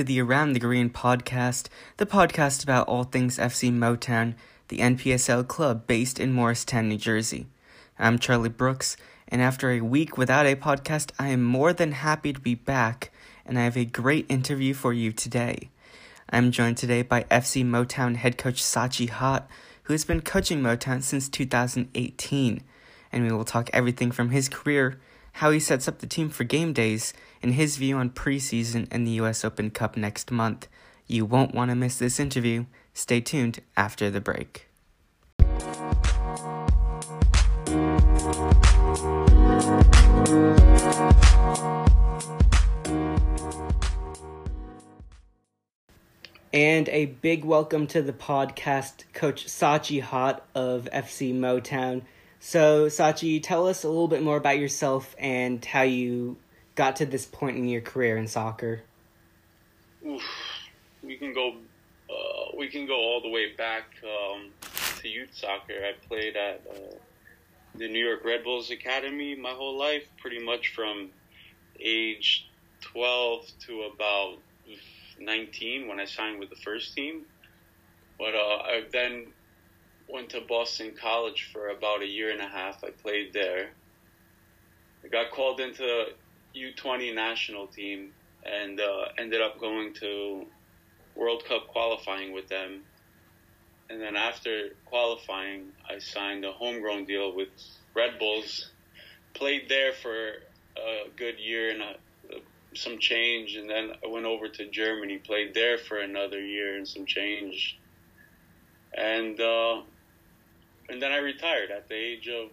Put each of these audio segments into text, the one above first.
to the Around the Green podcast, the podcast about all things FC Motown, the NPSL club based in Morristown, New Jersey. I'm Charlie Brooks, and after a week without a podcast, I am more than happy to be back, and I have a great interview for you today. I'm joined today by FC Motown head coach Sachi Hot, who has been coaching Motown since 2018, and we will talk everything from his career, how he sets up the team for game days, and his view on preseason and the US Open Cup next month. You won't want to miss this interview. Stay tuned after the break. And a big welcome to the podcast, Coach Sachi Hot of FC Motown. So, Sachi, tell us a little bit more about yourself and how you got to this point in your career in soccer? Oof, we can go. Uh, we can go all the way back um, to youth soccer. I played at uh, the New York Red Bulls Academy my whole life, pretty much from age 12 to about 19 when I signed with the first team. But uh, I then went to Boston College for about a year and a half. I played there. I got called into U20 national team and uh, ended up going to World Cup qualifying with them. And then after qualifying, I signed a homegrown deal with Red Bulls. Played there for a good year and a, some change, and then I went over to Germany. Played there for another year and some change, and uh, and then I retired at the age of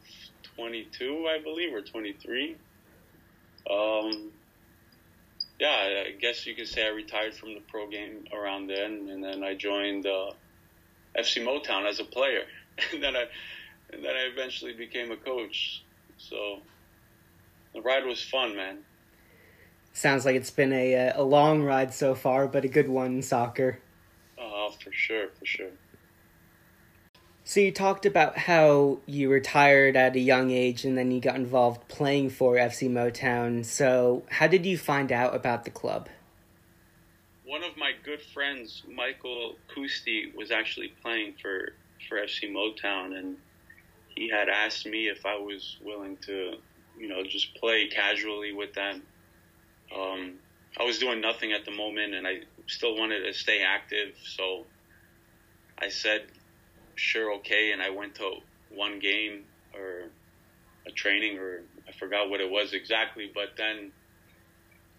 22, I believe, or 23. Um, yeah, I guess you could say I retired from the pro game around then, and then I joined uh, FC Motown as a player, and then I and then I eventually became a coach. So the ride was fun, man. Sounds like it's been a a long ride so far, but a good one in soccer. Oh, for sure, for sure. So you talked about how you retired at a young age and then you got involved playing for FC Motown. So how did you find out about the club? One of my good friends, Michael Kusti, was actually playing for, for FC Motown and he had asked me if I was willing to, you know, just play casually with them. Um, I was doing nothing at the moment and I still wanted to stay active, so I said sure okay, and I went to one game or a training or I forgot what it was exactly, but then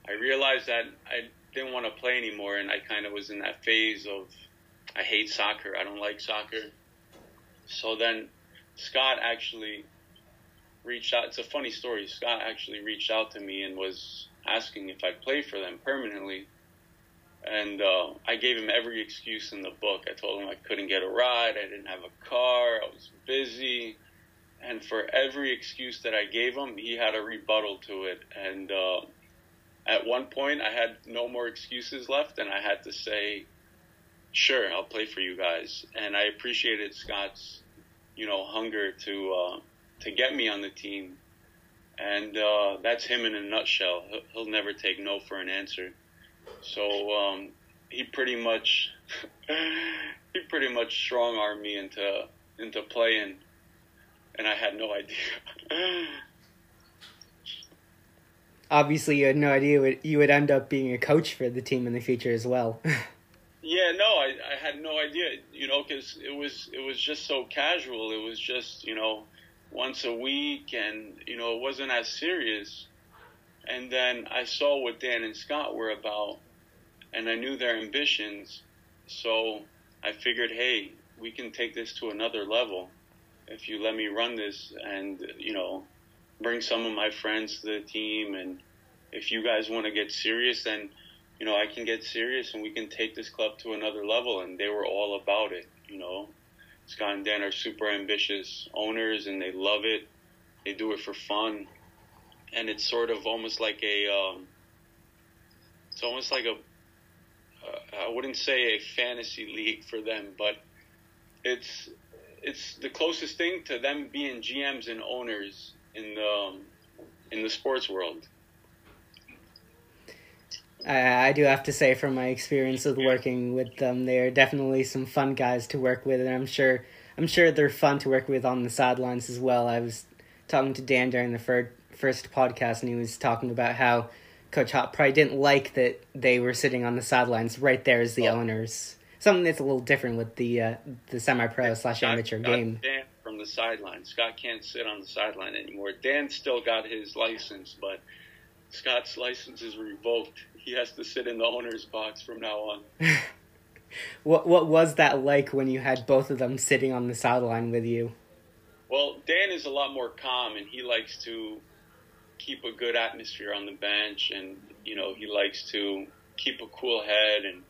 I realized that I didn't want to play anymore, and I kind of was in that phase of I hate soccer, I don't like soccer. So then Scott actually reached out. It's a funny story. Scott actually reached out to me and was asking if I'd play for them permanently and uh, I gave him every excuse in the book. I told him I couldn't get a ride, I didn't have a car, I was busy, and for every excuse that I gave him, he had a rebuttal to it. And uh, at one point, I had no more excuses left, and I had to say, "Sure, I'll play for you guys." And I appreciated Scott's, you know, hunger to uh, to get me on the team. And uh, that's him in a nutshell. He'll, he'll never take no for an answer. So um, he pretty much he pretty much strong armed me into into playing, and I had no idea. Obviously, you had no idea what you would end up being a coach for the team in the future as well. yeah, no, I, I had no idea. You know, because it was it was just so casual. It was just you know once a week, and you know it wasn't as serious. And then I saw what Dan and Scott were about, and I knew their ambitions. So I figured, hey, we can take this to another level if you let me run this and, you know, bring some of my friends to the team. And if you guys want to get serious, then, you know, I can get serious and we can take this club to another level. And they were all about it, you know. Scott and Dan are super ambitious owners and they love it. They do it for fun. And it's sort of almost like a, um, it's almost like a I wouldn't say a fantasy league for them, but it's it's the closest thing to them being GMs and owners in the um, in the sports world. I, I do have to say, from my experience with working with them, they're definitely some fun guys to work with, and I'm sure I'm sure they're fun to work with on the sidelines as well. I was talking to Dan during the first first podcast, and he was talking about how Coach Hot probably didn't like that they were sitting on the sidelines right there as the oh. owners. Something that's a little different with the uh, the semi pro slash amateur game. Dan from the sideline. Scott can't sit on the sideline anymore. Dan still got his license, but Scott's license is revoked. He has to sit in the owner's box from now on. what what was that like when you had both of them sitting on the sideline with you? Well, Dan is a lot more calm, and he likes to keep a good atmosphere on the bench, and you know he likes to keep a cool head. And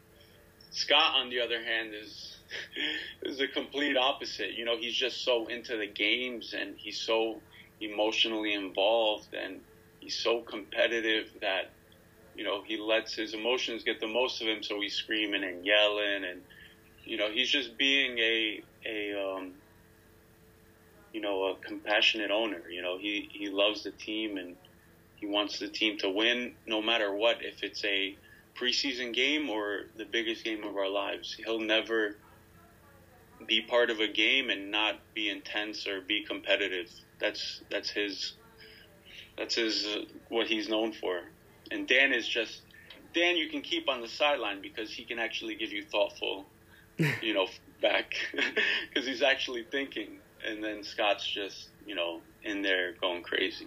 Scott, on the other hand, is is the complete opposite. You know, he's just so into the games, and he's so emotionally involved, and he's so competitive that you know he lets his emotions get the most of him. So he's screaming and yelling, and you know he's just being a a um, you know a compassionate owner. You know he he loves the team and he wants the team to win no matter what. If it's a preseason game or the biggest game of our lives, he'll never be part of a game and not be intense or be competitive. That's that's his that's his uh, what he's known for. And Dan is just Dan. You can keep on the sideline because he can actually give you thoughtful, you know, back because he's actually thinking. And then Scott's just you know in there going crazy.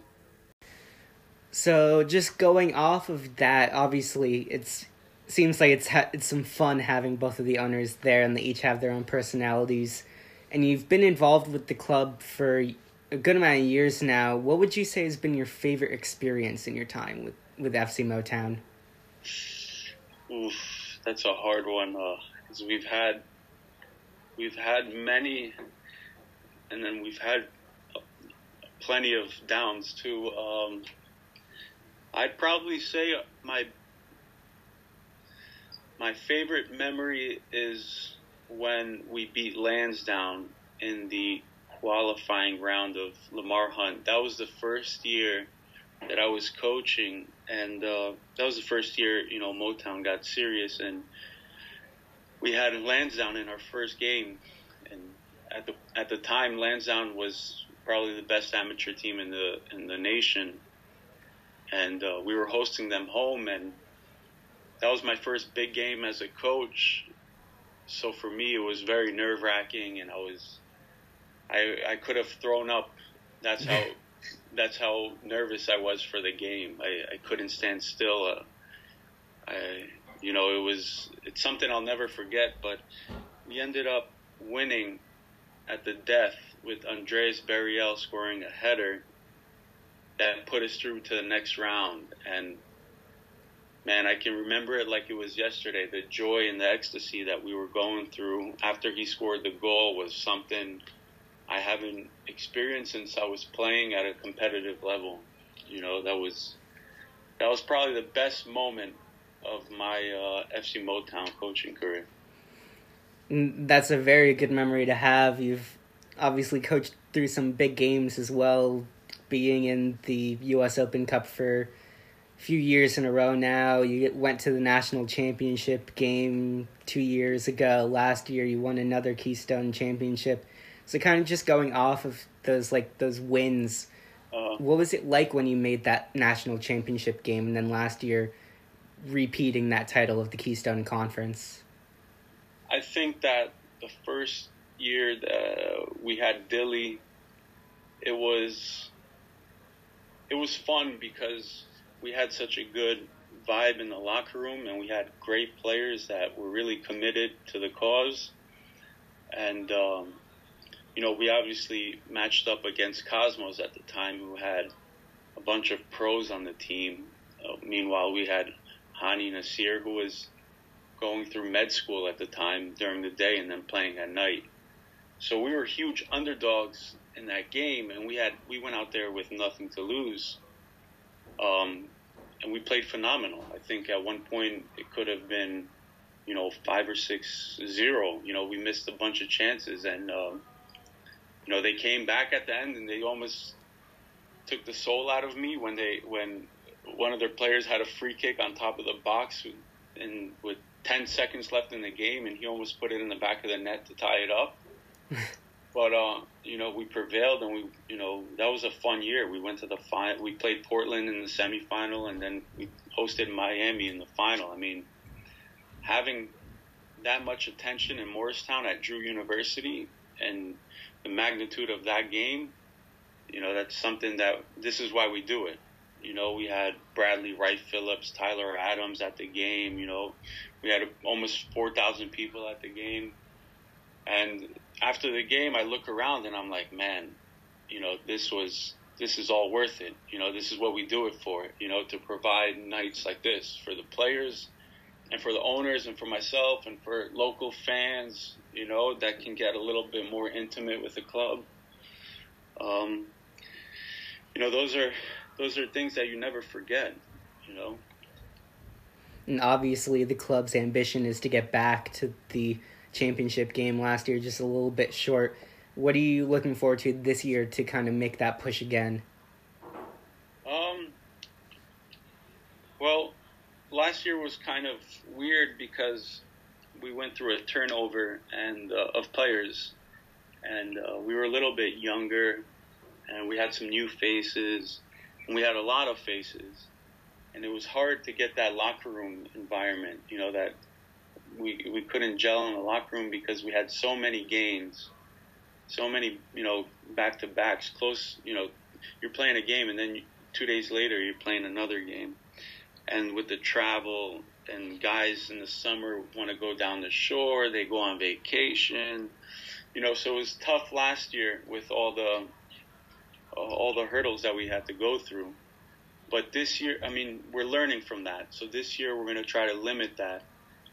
So just going off of that, obviously it's seems like it's ha- it's some fun having both of the owners there, and they each have their own personalities. And you've been involved with the club for a good amount of years now. What would you say has been your favorite experience in your time with, with FC Motown? Oof, that's a hard one. Because uh, we've had we've had many, and then we've had plenty of downs too. Um, I'd probably say my my favorite memory is when we beat Lansdowne in the qualifying round of Lamar Hunt. That was the first year that I was coaching, and uh, that was the first year you know Motown got serious, and we had Lansdowne in our first game, and at the at the time Lansdowne was probably the best amateur team in the in the nation, and uh, we were hosting them home, and that was my first big game as a coach. So for me, it was very nerve wracking, and I was I I could have thrown up. That's how that's how nervous I was for the game. I, I couldn't stand still. Uh, I you know it was it's something I'll never forget. But we ended up winning at the death with Andreas Buriel scoring a header that put us through to the next round. And man, I can remember it like it was yesterday. The joy and the ecstasy that we were going through after he scored the goal was something I haven't experienced since I was playing at a competitive level. You know, that was that was probably the best moment of my uh, FC Motown coaching career. That's a very good memory to have. You've obviously coached through some big games as well, being in the U.S. Open Cup for a few years in a row now. You went to the national championship game two years ago. Last year, you won another Keystone Championship. So kind of just going off of those like those wins. Uh, what was it like when you made that national championship game, and then last year repeating that title of the Keystone Conference? I think that the first year that we had Dilly, it was it was fun because we had such a good vibe in the locker room, and we had great players that were really committed to the cause, and um, you know, we obviously matched up against Cosmos at the time, who had a bunch of pros on the team. Uh, meanwhile, we had Hani Nasir, who was going through med school at the time during the day and then playing at night. So we were huge underdogs in that game, and we had we went out there with nothing to lose, um, and we played phenomenal. I think at one point it could have been, you know, five or six zero. You know, we missed a bunch of chances, and um, you know, they came back at the end and they almost took the soul out of me when they when one of their players had a free kick on top of the box, and with 10 seconds left in the game, and he almost put it in the back of the net to tie it up. but uh, you know, we prevailed, and we, you know, that was a fun year. We went to the final. We played Portland in the semifinal, and then we hosted Miami in the final. I mean, having that much attention in Morristown at Drew University and the magnitude of that game, you know, that's something that this is why we do it. You know, we had Bradley Wright Phillips, Tyler Adams at the game. You know, we had almost 4,000 people at the game. And after the game, I look around and I'm like, man, you know, this was, this is all worth it. You know, this is what we do it for, you know, to provide nights like this for the players and for the owners and for myself and for local fans, you know, that can get a little bit more intimate with the club. Um, you know, those are those are things that you never forget. You know. And obviously, the club's ambition is to get back to the championship game last year, just a little bit short. What are you looking forward to this year to kind of make that push again? Um. Well, last year was kind of weird because we went through a turnover and uh, of players, and uh, we were a little bit younger, and we had some new faces, and we had a lot of faces, and it was hard to get that locker room environment. You know that we we couldn't gel in the locker room because we had so many games, so many you know back to backs, close. You know, you're playing a game and then two days later you're playing another game and with the travel and guys in the summer want to go down the shore, they go on vacation, you know. So it was tough last year with all the all the hurdles that we had to go through. But this year, I mean, we're learning from that. So this year, we're going to try to limit that,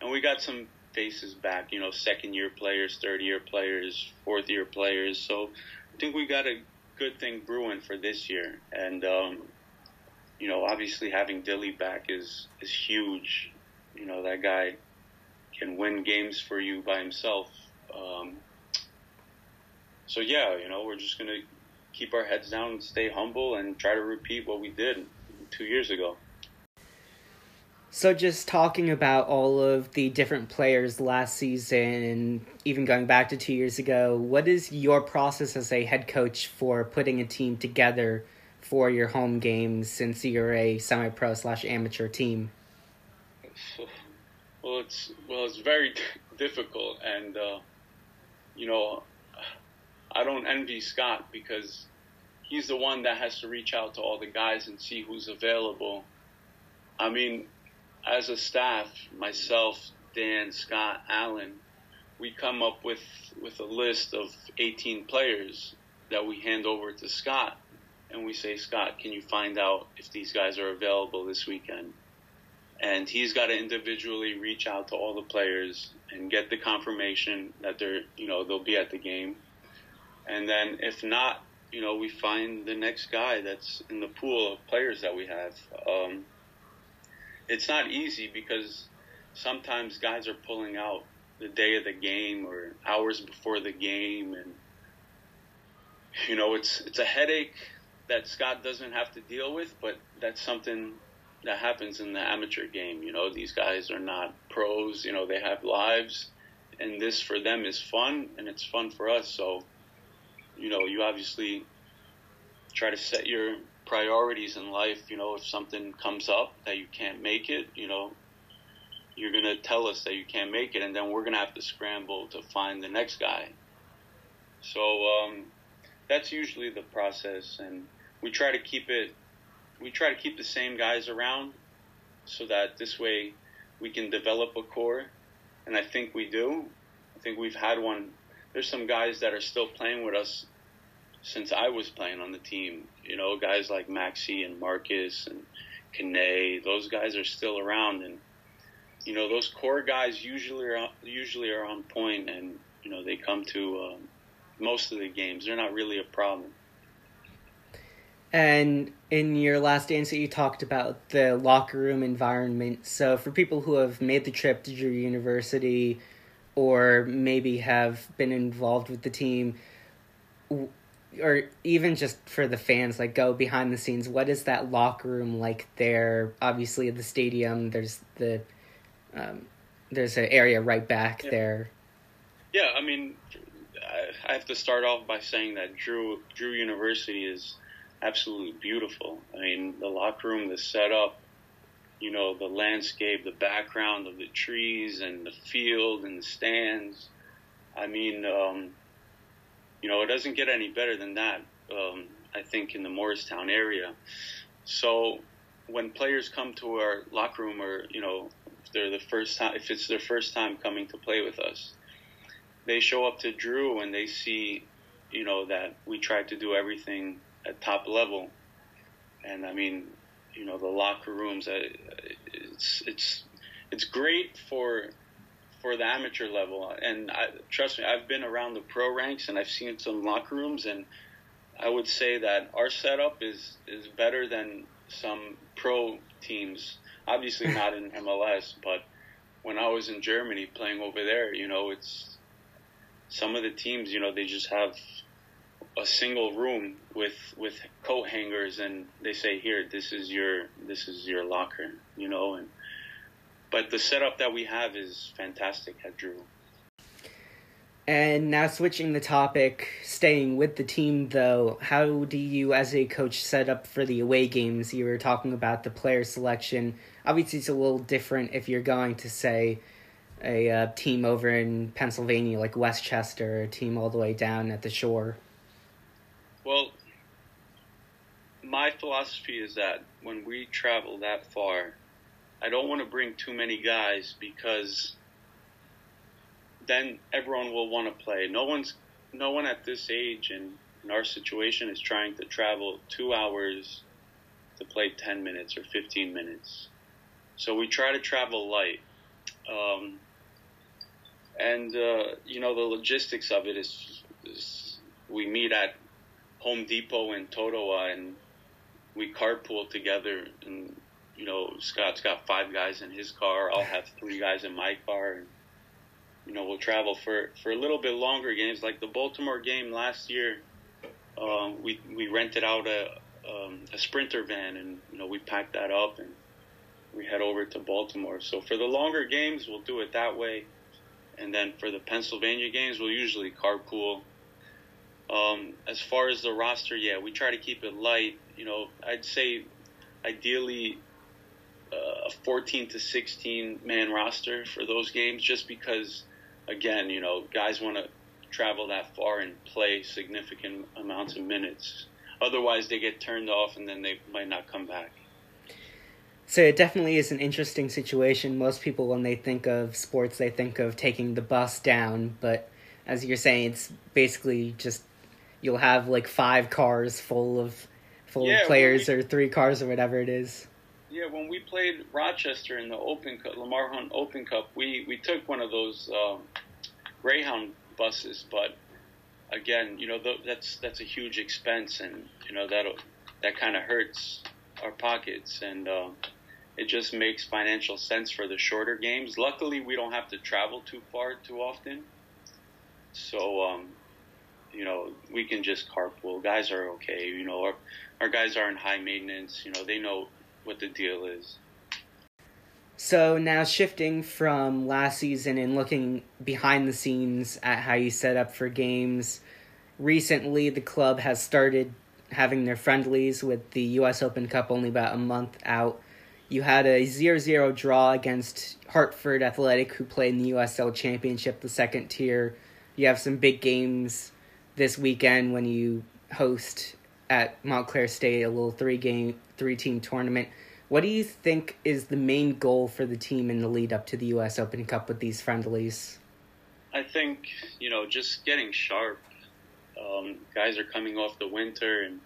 and we got some faces back. You know, second year players, third year players, fourth year players. So I think we got a good thing brewing for this year, and um, you know, obviously having Dilly back is is huge. You know, that guy can win games for you by himself. Um, so yeah, you know, we're just gonna keep our heads down and stay humble and try to repeat what we did two years ago. So, just talking about all of the different players last season and even going back to two years ago, what is your process as a head coach for putting a team together for your home games since you're a semi-pro slash amateur team? Well, it's well, it's very difficult, and uh, you know, I don't envy Scott because he's the one that has to reach out to all the guys and see who's available. I mean, as a staff, myself, Dan, Scott, Allen, we come up with with a list of 18 players that we hand over to Scott and we say, Scott, can you find out if these guys are available this weekend? And he's got to individually reach out to all the players and get the confirmation that they're, you know, they'll be at the game. And then if not, you know, we find the next guy that's in the pool of players that we have. Um, it's not easy because sometimes guys are pulling out the day of the game or hours before the game and you know it's it's a headache that Scott doesn't have to deal with, but that's something that happens in the amateur game. You know, these guys are not pros. You know, they have lives, and this for them is fun, and it's fun for us. So, you know, you obviously try to set your priorities in life. You know, if something comes up that you can't make it, you know, you're gonna tell us that you can't make it, and then we're gonna have to scramble to find the next guy. So um, that's usually the process, and we try to keep it we try to keep the same guys around so that this way we can develop a core and I think we do. I think we've had one there's some guys that are still playing with us since I was playing on the team. You know, guys like Maxi and Marcus and Kane, those guys are still around and you know, those core guys usually are usually are on point and you know, they come to um, most of the games. They're not really a problem. And in your last answer, you talked about the locker room environment. So, for people who have made the trip to your University or maybe have been involved with the team, or even just for the fans, like go behind the scenes. What is that locker room like there? Obviously, at the stadium, there's the um, there's an area right back Yeah. there. Yeah, I mean, I- I have to start off by saying that Drew Drew University is absolutely beautiful. I mean, the locker room, the setup, you know, the landscape, the background of the trees and the field and the stands. I mean, um, you know, it doesn't get any better than that. Um, I think in the Morristown area. So when players come to our locker room, or you know, if they're the first time, if it's their first time coming to play with us, they show up to Drew and they see, you know, that we try to do everything at top level. And I mean, you know, the locker rooms, uh, it's it's it's great for for the amateur level. And I, trust me, I've been around the pro ranks and I've seen some locker rooms, and I would say that our setup is is better than some pro teams. Obviously, not in MLS, but when I was in Germany playing over there, you know, it's some of the teams, you know, they just have a single room with with coat hangers, and they say, "Here, this is your this is your locker," you know, and but the setup that we have is fantastic at Drew. And now switching the topic, staying with the team though, how do you as a coach set up for the away games? You were talking about the player selection. Obviously it's a little different if you're going to say a uh, team over in Pennsylvania like West Chester, a team all the way down at the shore. Well, my philosophy is that when we travel that far, I don't want to bring too many guys because then everyone will want to play. No one's no one at this age and in our situation is trying to travel two hours to play 10 minutes or 15 minutes. So we try to travel light. Um, and, uh, you know, the logistics of it is, is we meet at Home Depot in Totowa and we carpool together. And, you know, Scott's got five guys in his car. I'll have three guys in my car. And, you know, we'll travel for, for a little bit longer games. Like the Baltimore game last year, um, we, we rented out a, um, a sprinter van and, you know, we packed that up and we head over to Baltimore. So for the longer games, we'll do it that way. And then for the Pennsylvania games, we'll usually carpool. Um, as far as the roster, yeah, we try to keep it light. You know, I'd say ideally uh, a 14 to 16 man roster for those games, just because, again, you know, guys want to travel that far and play significant amounts of minutes. Otherwise, they get turned off and then they might not come back. So it definitely is an interesting situation. Most people, when they think of sports, they think of taking the bus down. But as you're saying, it's basically just you'll have like five cars full of full Yeah, of players we- or three cars or whatever it is. Yeah, when we played Rochester in the Open Cup, Lamar Hunt Open Cup, we, we took one of those um, Greyhound buses, but again, you know th- that's that's a huge expense, and you know that that kind of hurts our pockets, and uh, it just makes financial sense for the shorter games. Luckily, we don't have to travel too far too often, so um, you know we can just carpool. Guys are okay, you know our our guys aren't high maintenance, you know they know what the deal is. So now shifting from last season and looking behind the scenes at how you set up for games, recently the club has started having their friendlies with the US Open Cup only about a month out. You had a 0-0 draw against Hartford Athletic who played in the USL Championship, the second tier. You have some big games this weekend when you host at Montclair State a little three game three team tournament. What do you think is the main goal for the team in the lead up to the U.S. Open Cup with these friendlies? I think you know just getting sharp. Um, guys are coming off the winter, and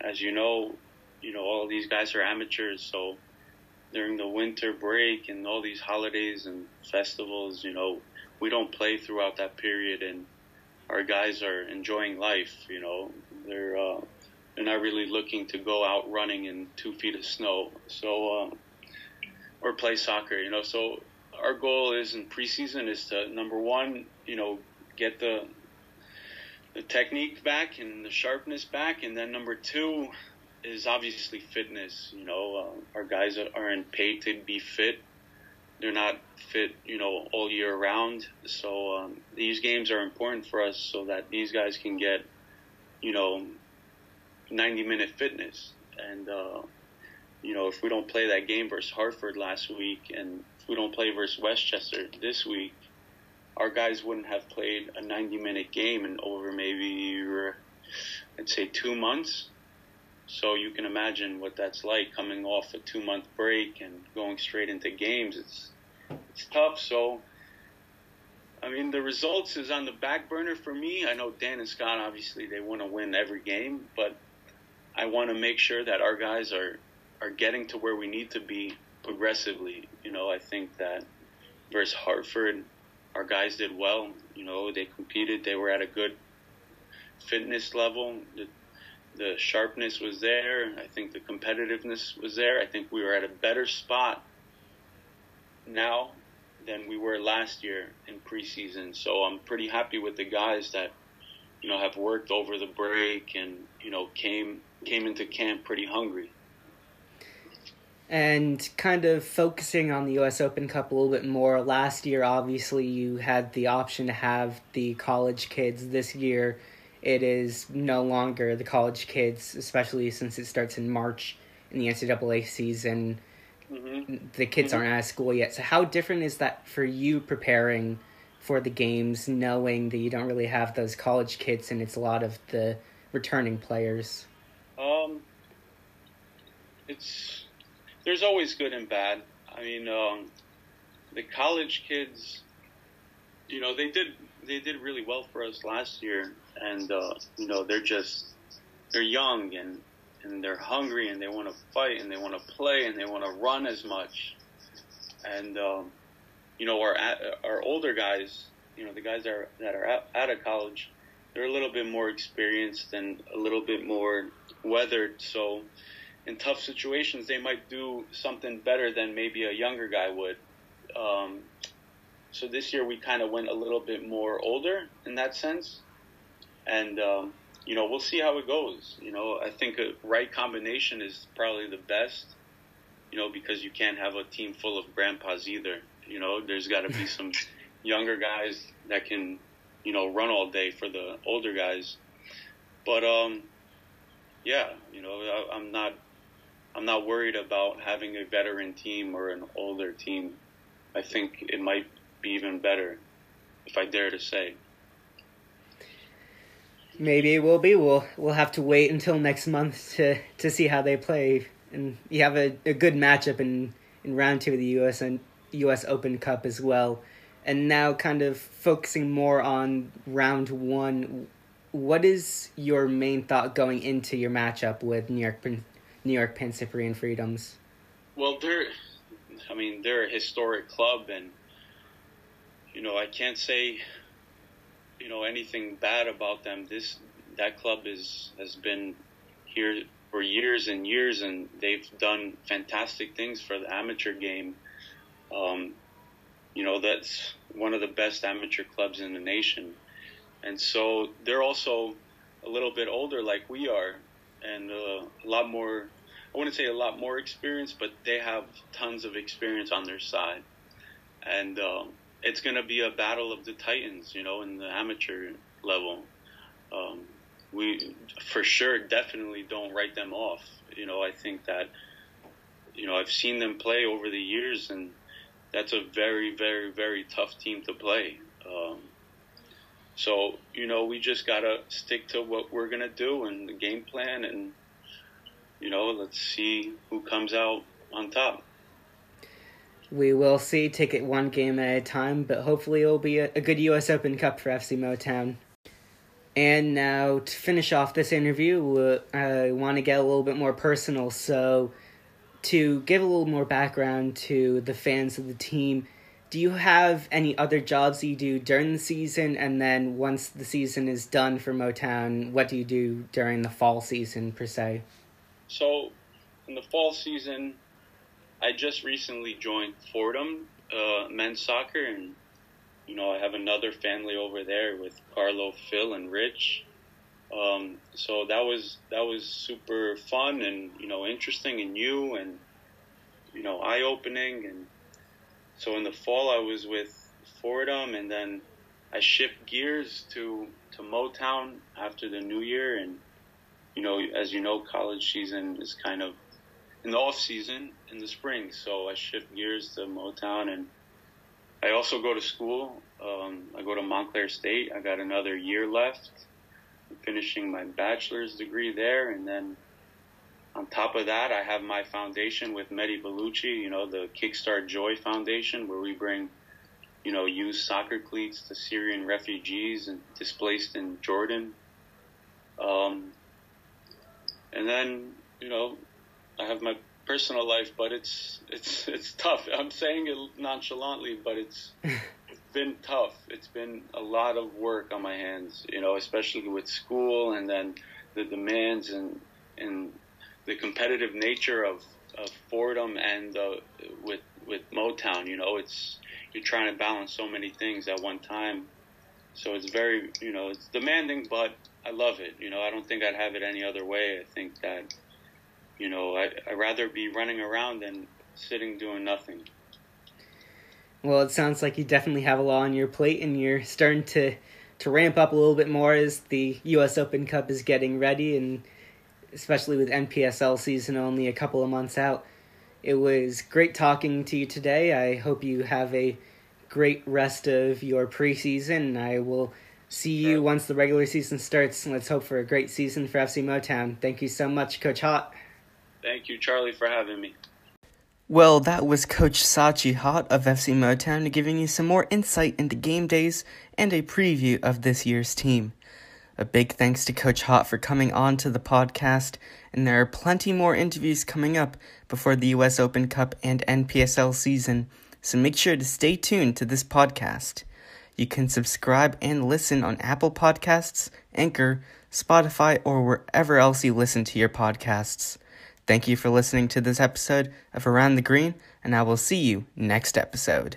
as you know, you know all these guys are amateurs. So during the winter break and all these holidays and festivals, you know, we don't play throughout that period, and our guys are enjoying life. You know, they're uh, they're not really looking to go out running in two feet of snow. So um, or play soccer. You know, so our goal is in preseason is to number one, you know, get the the technique back and the sharpness back, and then number two is obviously fitness. You know, uh, our guys aren't paid to be fit. They're not fit, you know, all year round. So um, these games are important for us so that these guys can get, you know, 90 minute fitness. And, uh, you know, if we don't play that game versus Hartford last week and if we don't play versus West Chester this week, our guys wouldn't have played a 90 minute game in over maybe, I'd say, two months. So you can imagine what that's like coming off a two month break and going straight into games. It's it's tough. So I mean, the results is on the back burner for me. I know Dan and Scott obviously they want to win every game, but I want to make sure that our guys are are getting to where we need to be progressively. You know, I think that versus Hartford, our guys did well. You know, they competed. They were at a good fitness level. The, the sharpness was there. I think the competitiveness was there. I think we were at a better spot now than we were last year in preseason. So I'm pretty happy with the guys that you know have worked over the break and you know came came into camp pretty hungry. And kind of focusing on the US Open Cup a little bit more. Last year, obviously, you had the option to have the college kids. This year, it is no longer the college kids, especially since it starts in March in the NCAA season. Mm-hmm. The kids mm-hmm. aren't out of school yet. So, how different is that for you preparing for the games, knowing that you don't really have those college kids and it's a lot of the returning players? Um, it's there's always good and bad. I mean, um, the college kids, you know, they did they did really well for us last year, and uh, you know, they're just they're young and and they're hungry and they want to fight and they want to play and they want to run as much, and um, you know, our our older guys, you know, the guys that are that are out, out of college, they're a little bit more experienced and a little bit more weathered, so in tough situations, they might do something better than maybe a younger guy would. Um, so this year we kind of went a little bit more older in that sense, and um, you know we'll see how it goes. You know I think a right combination is probably the best. You know because you can't have a team full of grandpas either. You know there's got to be some younger guys that can you know run all day for the older guys. But um, yeah, you know I, I'm not I'm not worried about having a veteran team or an older team. I think it might be even better, if I dare to say. Maybe it will be. We'll we'll have to wait until next month to, to see how they play. And you have a, a good matchup in, in round two of the US and US Open Cup as well. And now kind of focusing more on round one, what is your main thought going into your matchup with New York New York Pan Freedoms? Well, they're, I mean, they're a historic club, and you know, I can't say, you know, anything bad about them. This that club is has been here for years and years, and they've done fantastic things for the amateur game. Um, you know, that's one of the best amateur clubs in the nation, and so they're also a little bit older, like we are, and uh, a lot more. I wouldn't say a lot more experience, but they have tons of experience on their side, and um, it's going to be a battle of the titans, you know, in the amateur level. Um, we for sure definitely don't write them off. You know, I think that you know I've seen them play over the years, and that's a very, very, very tough team to play. Um, so, you know, we just got to stick to what we're going to do and the game plan and, you know, let's see who comes out on top. We will see. Take it one game at a time, but hopefully it'll be a, a good U.S. Open Cup for FC Motown. And now to finish off this interview, uh, I want to get a little bit more personal. So, to give a little more background to the fans of the team, do you have any other jobs you do during the season and then once the season is done for motown what do you do during the fall season per se so in the fall season i just recently joined fordham uh, men's soccer and you know i have another family over there with carlo phil and rich. Um, so that was that was super fun and you know interesting and new and you know eye opening and so in the fall I was with Fordham and then I shipped gears to to Motown after the new year. And you know as you know college season is kind of in the off season in the spring so I shift gears to Motown and I also go to school um, I go to Montclair State I got another year left I'm finishing my bachelor's degree there and then on top of that, I have my foundation with Mehdi Bellucci, you know, the Kickstart Joy Foundation, where we bring, you know, used soccer cleats to Syrian refugees and displaced in Jordan. Um, and then, you know, I have my personal life, but it's it's it's tough. I'm saying it nonchalantly, but it's been tough. It's been a lot of work on my hands, you know, especially with school and then the demands and and the competitive nature of, of Fordham and uh, with with Motown. You know, it's you're trying to balance so many things at one time. So it's very, you know, it's demanding, but I love it. You know, I don't think I'd have it any other way. I think that, you know, I, I'd rather be running around than sitting doing nothing. Well, it sounds like you definitely have a lot on your plate, and you're starting to to ramp up a little bit more as the U.S. Open Cup is getting ready, and especially with NPSL season only a couple of months out. It was great talking to you today. I hope you have a great rest of your preseason. I will see you once the regular season starts. Let's hope for a great season for FC Motown. Thank you so much, Coach Hot. Thank you, Charlie, for having me. Well, that was Coach Sachi Hot of FC Motown giving you some more insight into game days and a preview of this year's team. A big thanks to Coach Hot for coming on to the podcast, and there are plenty more interviews coming up before the US Open Cup and NPSL season, so make sure to stay tuned to this podcast. You can subscribe and listen on Apple Podcasts, Anchor, Spotify, or wherever else you listen to your podcasts. Thank you for listening to this episode of Around the Green, and I will see you next episode.